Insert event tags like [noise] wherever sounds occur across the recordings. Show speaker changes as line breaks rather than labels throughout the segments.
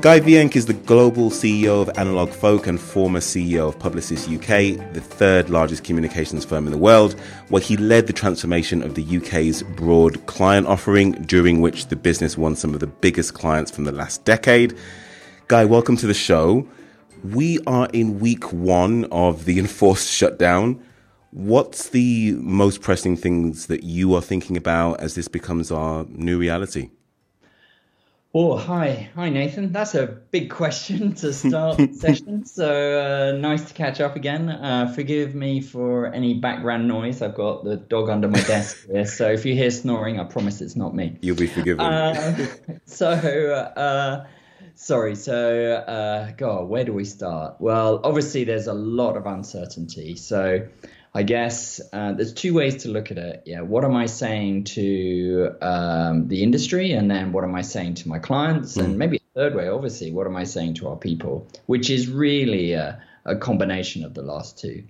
Guy Wieynk is the global CEO of AnalogFolk and former CEO of Publicis UK, the third largest communications firm in the world, where he led the transformation of the UK's broad client offering, during which the business won some of the biggest clients from the last decade. Guy, welcome to the show. We are in week one of the [laughs] enforced shutdown. What's the most pressing things that you are thinking about as this becomes our new reality?
Oh, hi. Hi, Nathan. That's a big question to start the [laughs] session. So uh, nice to catch up again. Uh, forgive me for any background noise. I've got the dog under my desk [laughs] here. So if you hear snoring, I promise it's not me.
You'll be forgiven.
Uh, [laughs] so, uh, sorry. So, uh, God, where do we start? Well, obviously, there's a lot of uncertainty. So, I guess uh, there's two ways to look at it. Yeah, what am I saying to um, the industry, and then what am I saying to my clients, mm. and maybe a third way, obviously, what am I saying to our people, which is really a, a combination of the last two.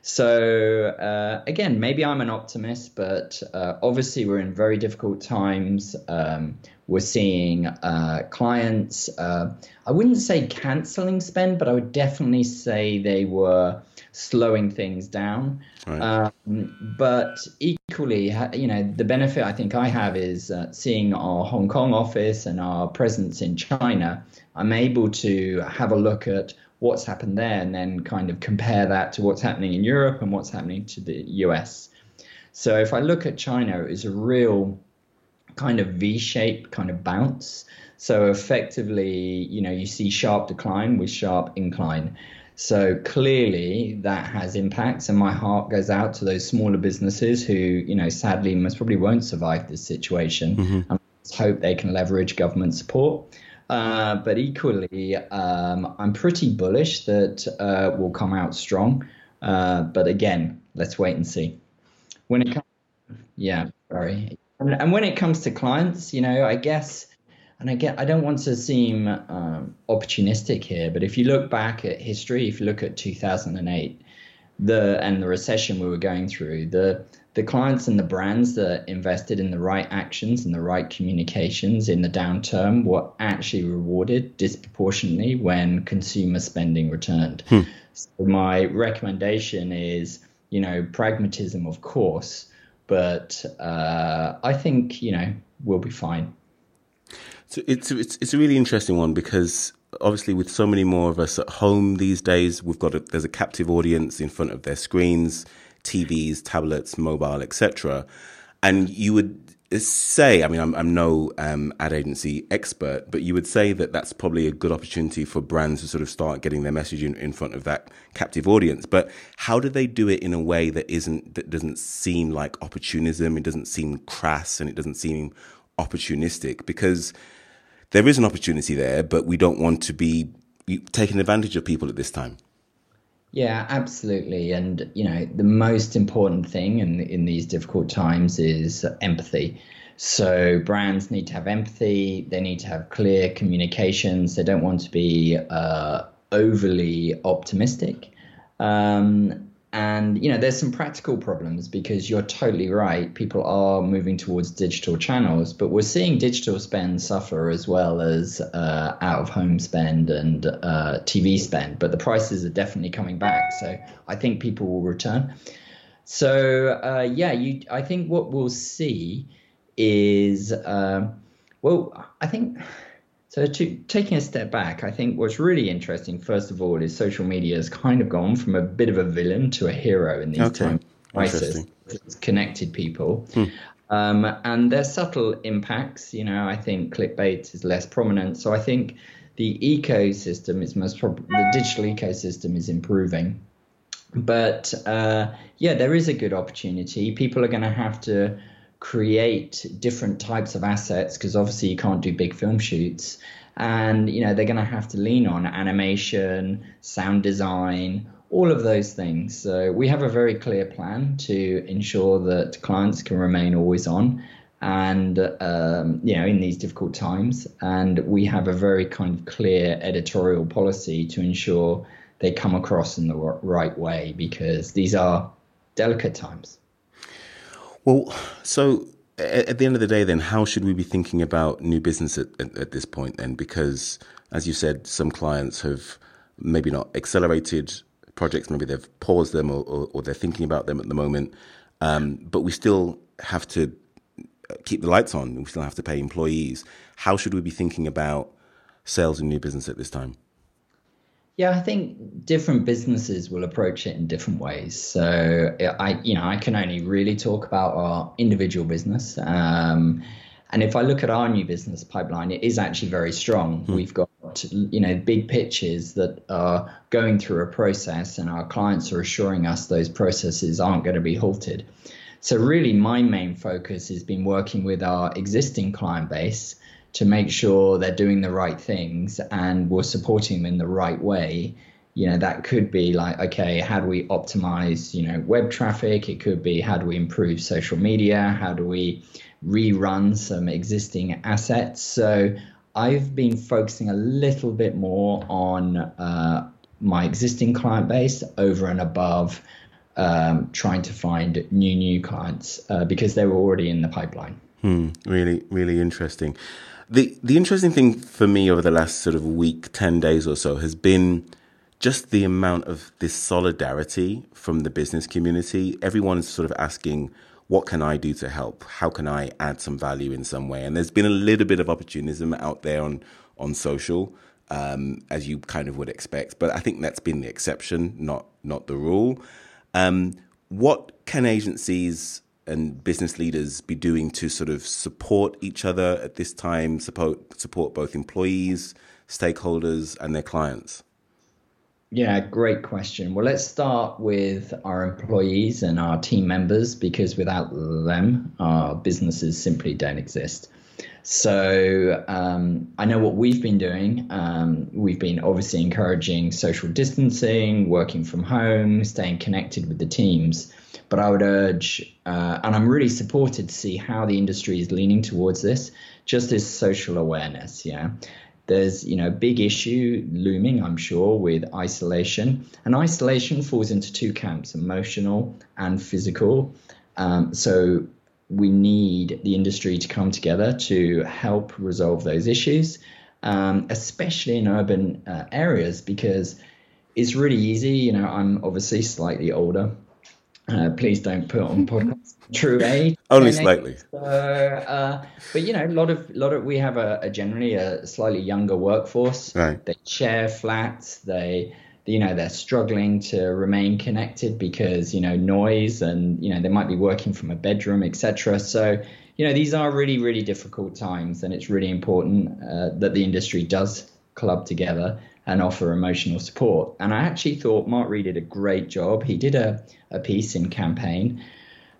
So uh, again, maybe I'm an optimist, but uh, obviously we're in very difficult times. Um, we're seeing uh, clients. Uh, I wouldn't say canceling spend, but I would definitely say they were slowing things down. Right. Um, but equally, you know, the benefit I think I have is uh, seeing our Hong Kong office and our presence in China. I'm able to have a look at what's happened there and then kind of compare that to what's happening in Europe and what's happening to the US. So if I look at China, it's a real kind of V-shaped kind of bounce. So effectively, you know, you see sharp decline with sharp incline. So clearly that has impacts, and my heart goes out to those smaller businesses who, you know, sadly most probably won't survive this situation. Mm-hmm. And hope they can leverage government support. Uh, but equally, um, I'm pretty bullish that uh, we'll come out strong. Uh, but again, let's wait and see. When it comes, yeah, sorry. And, and, when it comes to clients, you know, I guess and again, I don't want to seem um, opportunistic here, but if you look back at history, if you look at 2008, the and the recession we were going through, the the clients and the brands that invested in the right actions and the right communications in the downturn were actually rewarded disproportionately when consumer spending returned. Hmm. So my recommendation is, you know, pragmatism, of course, but uh, I think you know we'll be fine.
So it's it's it's a really interesting one because obviously with so many more of us at home these days, we've got a, there's a captive audience in front of their screens, TVs, tablets, mobile, etc. And you would say, I mean, I'm, I'm no um, ad agency expert, but you would say that that's probably a good opportunity for brands to sort of start getting their message in, in front of that captive audience. But how do they do it in a way that isn't that doesn't seem like opportunism? It doesn't seem crass, and it doesn't seem opportunistic because there is an opportunity there, but we don't want to be taking advantage of people at this time.
Yeah, absolutely. And, you know, the most important thing in, in these difficult times is empathy. So brands need to have empathy. They need to have clear communications. They don't want to be uh, overly optimistic. Um, and you know, there's some practical problems because you're totally right. People are moving towards digital channels, but we're seeing digital spend suffer as well as uh, out of home spend and uh, TV spend. But the prices are definitely coming back, so I think people will return. So uh, yeah, you. I think what we'll see is, uh, well, I think so, to, taking a step back, I think what's really interesting, first of all, is social media has kind of gone from a bit of a villain to a hero in these okay. times crisis. It's connected people. Hmm. Um, and there's subtle impacts. You know, I think clickbait is less prominent. So I think the ecosystem is most probably the digital ecosystem is improving. But uh, yeah, there is a good opportunity. People are going to have to create different types of assets because obviously you can't do big film shoots. And you know they're going to have to lean on animation sound design all of those things. So we have a very clear plan to ensure that clients can remain always on and um, you know in these difficult times. And we have a very kind of clear editorial policy to ensure they come across in the right way because these are delicate times
well, so at the end of the day, then, how should we be thinking about new business at, at, at, this point? Then, because as you said, some clients have maybe not accelerated projects, maybe they've paused them, or, or, or they're thinking about them at the moment. Um, but we still have to keep the lights on. We still have to pay employees. How should we be thinking about sales and new business at this time?
Yeah, I think different businesses will approach it in different ways. So I, you know, I can only really talk about our individual business. Um, and if I look at our new business pipeline, it is actually very strong. Hmm. We've got, you know, big pitches that are going through a process, and our clients are assuring us those processes aren't going to be halted. So really, my main focus has been working with our existing client base to make sure they're doing the right things and we're supporting them in the right way. You know that could be like okay how do we optimize you know web traffic? It could be how do we improve social media? How do we rerun some existing assets? So i've been focusing a little bit more on uh, my existing client base over and above um, trying to find new new clients uh, because they were already in the pipeline.
Hmm, really really interesting the the interesting thing for me over the last sort of week, ten days or so, has been just the amount of this solidarity from the business community. Everyone's sort of asking, "What can I do to help? How can I add some value in some way?" And there's been a little bit of opportunism out there on on social, um, as you kind of would expect. But I think that's been the exception, not not the rule. Um, what can agencies and business leaders be doing to sort of support each other at this time, support support both employees, stakeholders, and their clients?
Yeah, great question. Well, let's start with our employees and our team members because without them, our businesses simply don't exist. So um, I know what we've been doing. Um, we've been obviously encouraging social distancing, working from home, staying connected with the teams. But I would urge, uh, and I'm really supported to see how the industry is leaning towards this, just as social awareness. Yeah. There's, you know, a big issue looming, I'm sure, with isolation. And isolation falls into two camps emotional and physical. Um, so we need the industry to come together to help resolve those issues, um, especially in urban uh, areas, because it's really easy. You know, I'm obviously slightly older. Uh, please don't put on [laughs] podcast true age.
Only slightly.
So, uh, but you know, a lot of lot of we have a, a generally a slightly younger workforce.
Right.
They share flats. They you know they're struggling to remain connected because you know noise and you know they might be working from a bedroom etc so you know these are really really difficult times and it's really important uh, that the industry does club together and offer emotional support. And I actually thought Mark Read did a great job. He did a, a piece in campaign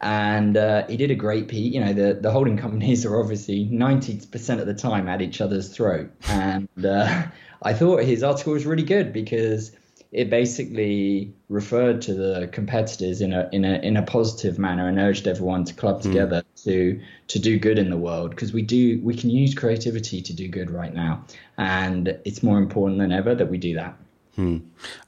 and uh, he did a great piece. You know, the, the holding companies are obviously 90% of the time at each other's throat. And uh, [laughs] I thought his article was really good because it basically referred to the competitors in a in a in a positive manner and urged everyone to club hmm. together mm. to to do good in the world because we do we can use creativity to do good right now and it's more important than ever that we do that.
Hmm.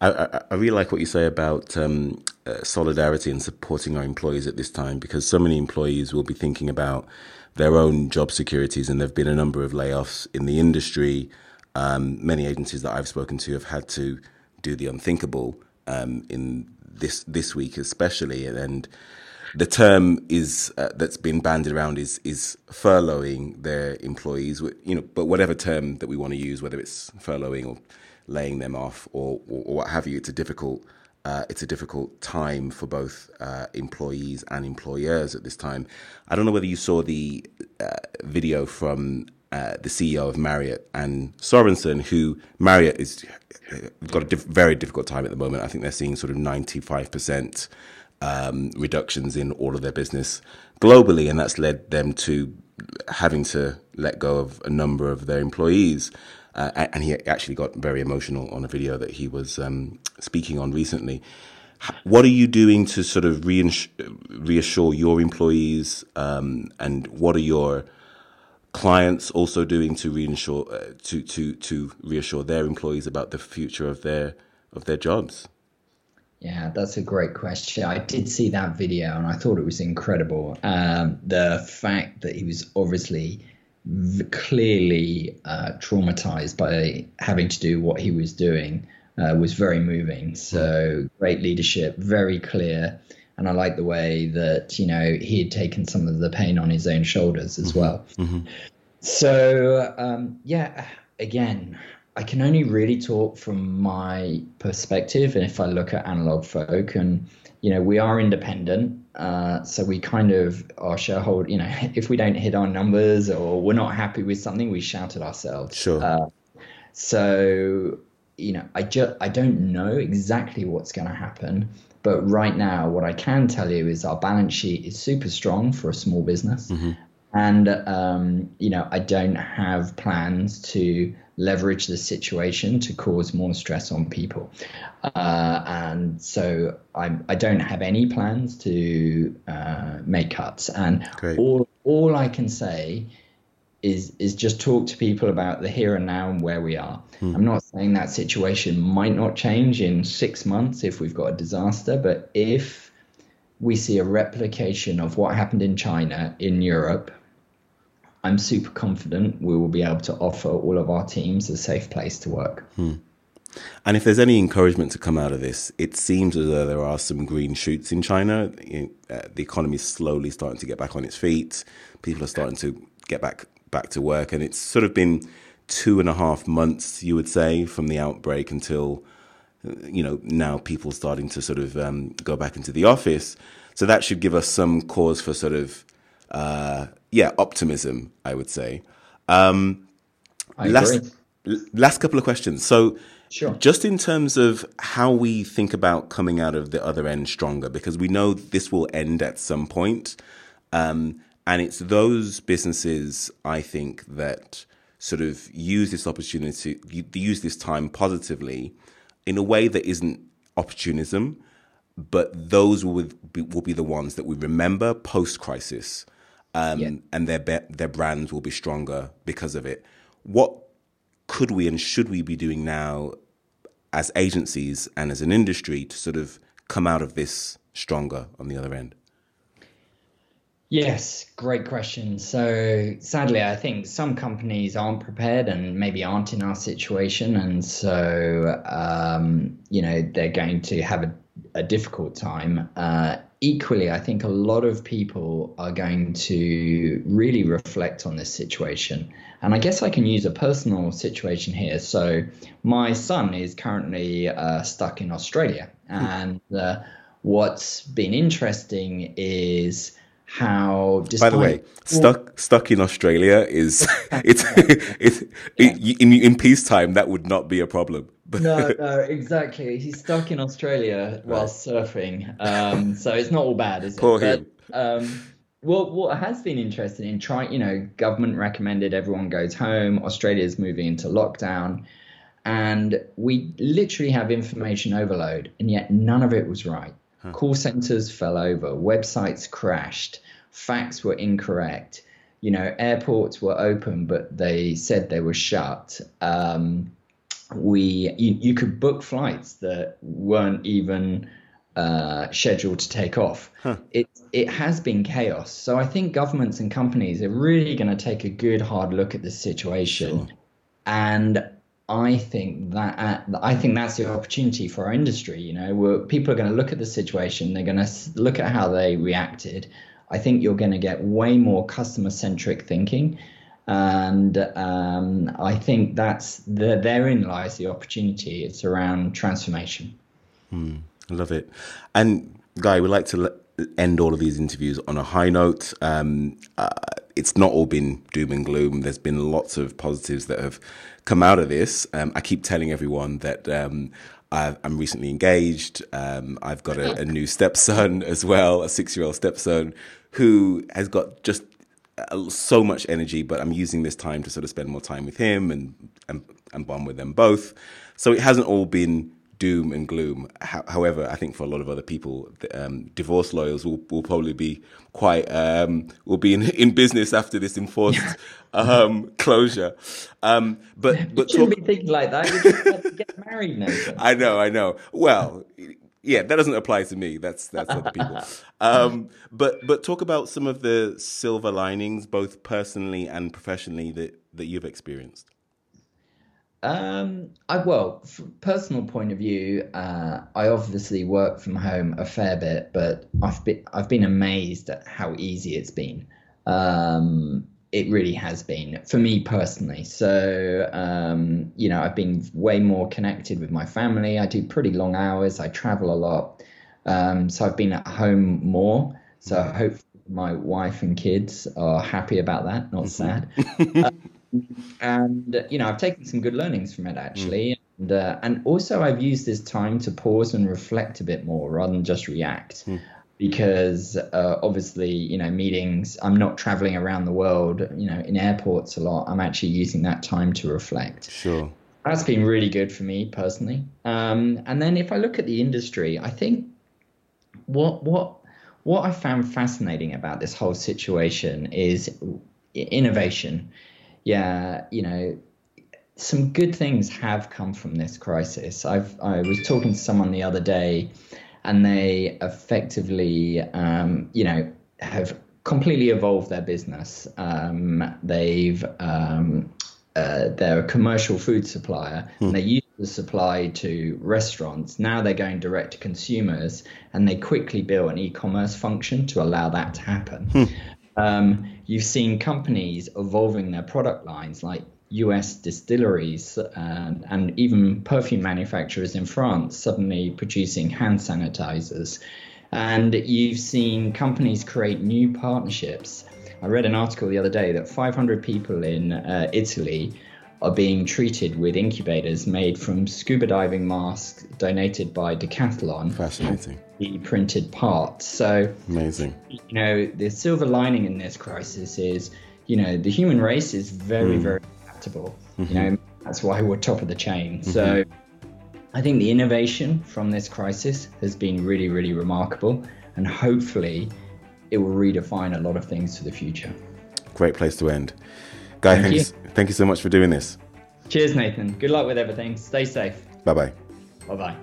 I, I, I, really like what you say about um, uh, solidarity and supporting our employees at this time because so many employees will be thinking about their own job securities and there have been a number of layoffs in the industry. Um, many agencies that I've spoken to have had to do the unthinkable um, in this this week, especially, and the term is uh, that's been bandied around is is furloughing their employees. You know, but whatever term that we want to use, whether it's furloughing or laying them off or, or, or what have you, it's a difficult. Uh, it's a difficult time for both uh, employees and employers at this time. I don't know whether you saw the uh, video from uh, the CEO of Marriott Arne Sorenson, who Marriott is got a diff- very difficult time at the moment. I think they're seeing sort of 95% um, reductions in all of their business globally, and that's led them to having to let go of a number of their employees. Uh, and he actually got very emotional on a video that he was um, speaking on recently. What are you doing to sort of reassure your employees, um, and what are your clients also doing to reinsure uh, to to to reassure their employees about the future of their of their jobs?
Yeah, that's a great question. I did see that video and I thought it was incredible. Um, the fact that he was obviously v- clearly uh, traumatized by having to do what he was doing uh, was very moving. So great leadership, very clear. And I like the way that, you know, he had taken some of the pain on his own shoulders as well. So, um, yeah, again, I can only really talk from my perspective. And if I look at AnalogFolk, and you know, we are independent, uh, so we kind of our shareholder. You know, [laughs] if we don't hit our numbers or we're not happy with something, we shout at ourselves.
Sure.
Uh, so, you know, I just I don't know exactly what's going to happen. But right now, what I can tell you is our balance sheet is super strong for a small business. And, um, you know, I don't have plans to leverage the situation to cause more stress on people. Uh, and so I, I don't have any plans to uh, make cuts. And
Great.
all, all I can say is is just talk to people about the here and now and where we are. I'm not saying that situation might not change in six months if we've got a disaster, but if we see a replication of what happened in China in Europe, I'm super confident we will be able to offer all of our teams a safe place to work.
And if there's any encouragement to come out of this, it seems as though there are some green shoots in China. Uh, the economy is slowly starting to get back on its feet. People are starting to get back back to work, and it's sort of been two and a half months, you would say, from the outbreak until you know now people starting to sort of um, go back into the office. So that should give us some cause for sort of uh, yeah optimism, I would say. Um,
I
last last couple of questions. So,
Sure.
just in terms of how we think about coming out of the other end stronger, because we know this will end at some point, um, and it's those businesses I think that sort of use this opportunity, use this time positively, in a way that isn't opportunism, but those will be, will be the ones that we remember post crisis, um,
Yeah.
and their their brands will be stronger because of it. What could we and should we be doing now as agencies and as an industry to sort of come out of this stronger on the other end?
Yes, great question. So sadly, I think some companies aren't prepared and maybe aren't in our situation, and so um, you know they're going to have a, a difficult time. Uh, equally, I think a lot of people are going to really reflect on this situation, and I guess I can use a personal situation here. So my son is currently uh, stuck in Australia, and uh, what's been interesting is how
By the way, stuck stuck in Australia is [laughs] it's [laughs] it's it, in in peacetime that would not be a problem. But [laughs]
no, no, exactly. He's stuck in Australia while surfing, um, so it's not all bad, is it?
Poor
But,
him.
Um, what what has been interesting in trying, you know, government recommended everyone goes home. Australia's moving into lockdown, and we literally have information overload, and yet none of it was right. Call centers fell over, websites crashed, facts were incorrect. You know, airports were open, but they said they were shut. Um, we you, you could book flights that weren't even uh, scheduled to take off. It it has been chaos. So I think governments and companies are really going to take a good hard look at this situation, and I think that I think that's the opportunity for our industry. You know, where people are going to look at the situation, they're going to look at how they reacted. I think you're going to get way more customer centric thinking and um, I think that's the, therein lies the opportunity. It's around transformation.
I love it. And Guy, we like to end all of these interviews on a high note. Um, uh, it's not all been doom and gloom. There's been lots of positives that have come out of this. Um, I keep telling everyone that um, I've, I'm recently engaged. Um, I've got a, a new [laughs] stepson as well, a six-year-old stepson who has got just uh, so much energy, but I'm using this time to sort of spend more time with him and and, and bond with them both. So it hasn't all been doom and gloom. Ho- however, I think for a lot of other people, um, divorce lawyers will, will probably be quite um, will be in, [laughs] in business after this enforced um, closure. Um, but [laughs]
You
but
shouldn't
talk,
be thinking like that. You just get married, Nathan.
I know, I know. Well, yeah, that doesn't apply to me. That's that's other people. Um, but but talk about some of the silver linings, both personally and professionally, that that you've experienced.
Um, I well, from personal point of view, uh, I obviously work from home a fair bit, but I've been I've been amazed at how easy it's been. Um, it really has been for me personally. So um, you know, I've been way more connected with my family. I do pretty long hours. I travel a lot, um, so I've been at home more. So hopefully my wife and kids are happy about that, not sad. [laughs] and you know I've taken some good learnings from it actually, mm. and uh, and also I've used this time to pause and reflect a bit more rather than just react. Mm. Because uh, obviously, you know, meetings, I'm not traveling around the world, you know, in airports a lot. I'm actually using that time to reflect.
Sure.
That's been really good for me personally. Um, and then if I look at the industry, I think what what what I found fascinating about this whole situation is innovation yeah, you know, some good things have come from this crisis. I've I was talking to someone the other day, and they effectively, um, you know, have completely evolved their business. Um, they've um, uh, they're a commercial food supplier, hmm. and they used to supply to restaurants. Now they're going direct to consumers, and they quickly built an e-commerce function to allow that to happen. Hmm. Um, you've seen companies evolving their product lines like US distilleries and, and even perfume manufacturers in France suddenly producing hand sanitizers. And you've seen companies create new partnerships. I read an article the other day that 500 people in uh, Italy are being treated with incubators made from scuba diving masks donated by Decathlon.
Fascinating.
The printed parts. So
amazing.
You know, the silver lining in this crisis is, you know, the human race is very, mm. very adaptable. Mm-hmm. You know, that's why we're top of the chain. Mm-hmm. So I think the innovation from this crisis has been really, really remarkable, and hopefully, it will redefine a lot of things for the future.
Great place to end. Guy, thank thanks, you. thank you so much for doing this.
Cheers, Nathan. Good luck with everything. Stay safe.
Bye bye.
Bye bye.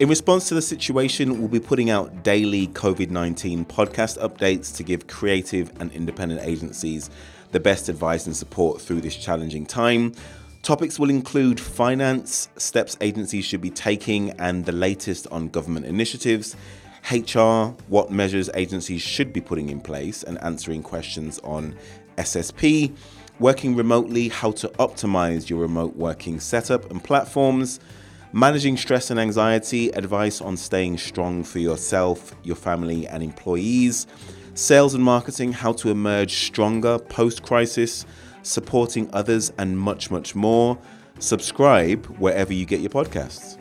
In response to the situation, we'll be putting out daily COVID 19 podcast updates to give creative and independent agencies the best advice and support through this challenging time. Topics will include finance, steps agencies should be taking, and the latest on government initiatives, HR, what measures agencies should be putting in place, and answering questions on SSP working remotely, how to optimize your remote working setup and platforms, managing stress and anxiety, advice on staying strong for yourself, your family, and employees, sales and marketing, how to emerge stronger post crisis, supporting others, and much, much more. Subscribe wherever you get your podcasts.